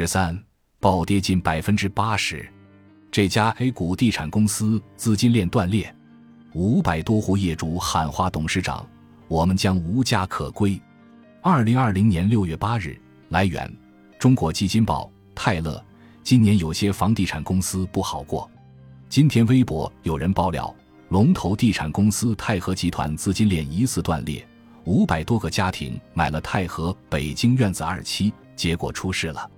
十三，暴跌近百分之八十。这家 A 股地产公司资金链断裂，五百多户业主喊话董事长：“我们将无家可归。”二零二零年六月八日，来源：中国基金报。泰勒，今年有些房地产公司不好过。今天微博有人爆料，龙头地产公司泰禾集团资金链疑似断裂，五百多个家庭买了泰禾北京院子二期，结果出事了。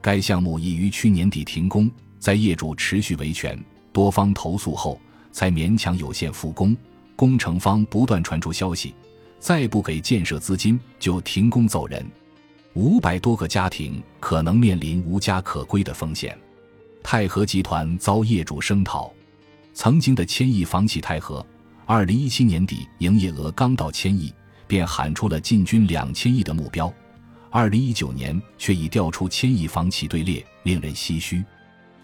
该项目已于去年底停工。在业主持续维权、多方投诉后，才勉强有限复工。工程方不断传出消息，再不给建设资金就停工走人，五百多个家庭可能面临无家可归的风险。泰禾集团遭业主声讨，曾经的千亿房企泰禾，二零一七年底营业额刚到千亿，便喊出了进军两千亿的目标，二零一九年却已调出千亿房企队列，令人唏嘘。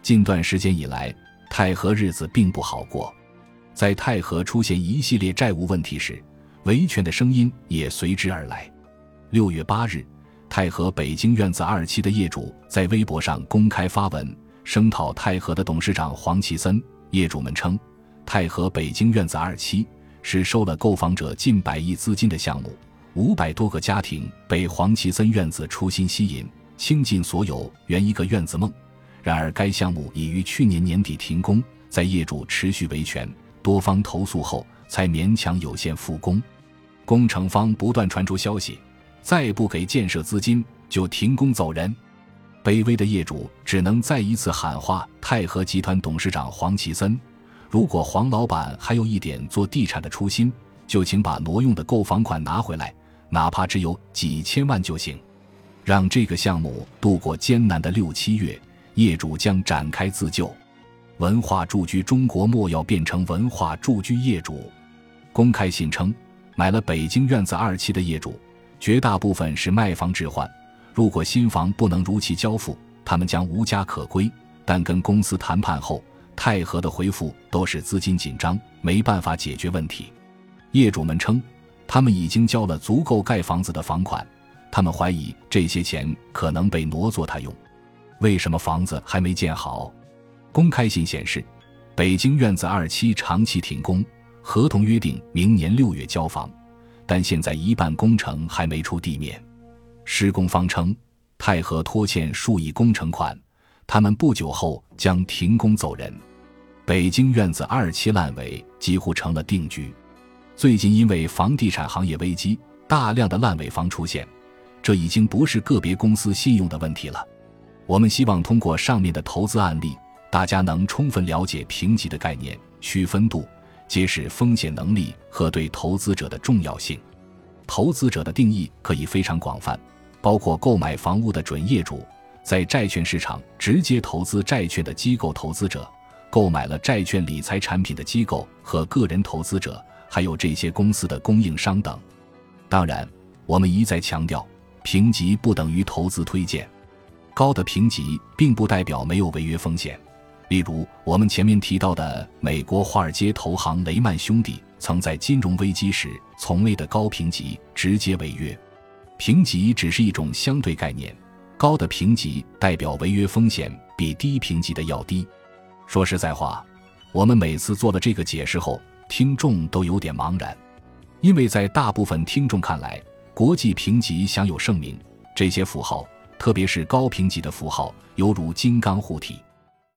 近段时间以来，泰禾日子并不好过。在泰禾出现一系列债务问题时，维权的声音也随之而来。六月八日，泰禾北京院子二期的业主在微博上公开发文声讨泰禾的董事长黄奇森。业主们称，泰禾北京院子二期是收了购房者近百亿资金的项目，五百多个家庭被黄奇森院子初心吸引，倾尽所有圆一个院子梦。然而，该项目已于去年年底停工，在业主持续维权、多方投诉后，才勉强有限复工。工程方不断传出消息，再不给建设资金就停工走人。卑微的业主只能再一次喊话泰禾集团董事长黄奇森：如果黄老板还有一点做地产的初心，就请把挪用的购房款拿回来，哪怕只有几千万就行，让这个项目度过艰难的六七月。业主将展开自救，文化住居中国莫要变成文化住居业主。公开信称，买了北京院子二期的业主，绝大部分是卖房置换。如果新房不能如期交付，他们将无家可归。但跟公司谈判后，泰禾的回复都是资金紧张，没办法解决问题。业主们称，他们已经交了足够盖房子的房款，他们怀疑这些钱可能被挪作他用。为什么房子还没建好？公开信显示，北京院子二期长期停工，合同约定明年六月交房，但现在一半工程还没出地面。施工方称，泰禾拖欠数亿工程款，他们不久后将停工走人。北京院子二期烂尾几乎成了定局。最近因为房地产行业危机，大量的烂尾房出现，这已经不是个别公司信用的问题了。我们希望通过上面的投资案例，大家能充分了解评级的概念、区分度、揭示风险能力和对投资者的重要性。投资者的定义可以非常广泛，包括购买房屋的准业主，在债券市场直接投资债券的机构投资者，购买了债券理财产品的机构和个人投资者，还有这些公司的供应商等。当然，我们一再强调，评级不等于投资推荐。高的评级并不代表没有违约风险，例如我们前面提到的美国华尔街投行雷曼兄弟，曾在金融危机时从未的高评级直接违约。评级只是一种相对概念，高的评级代表违约风险比低评级的要低。说实在话，我们每次做了这个解释后，听众都有点茫然，因为在大部分听众看来，国际评级享有盛名，这些符号。特别是高评级的符号，犹如金刚护体。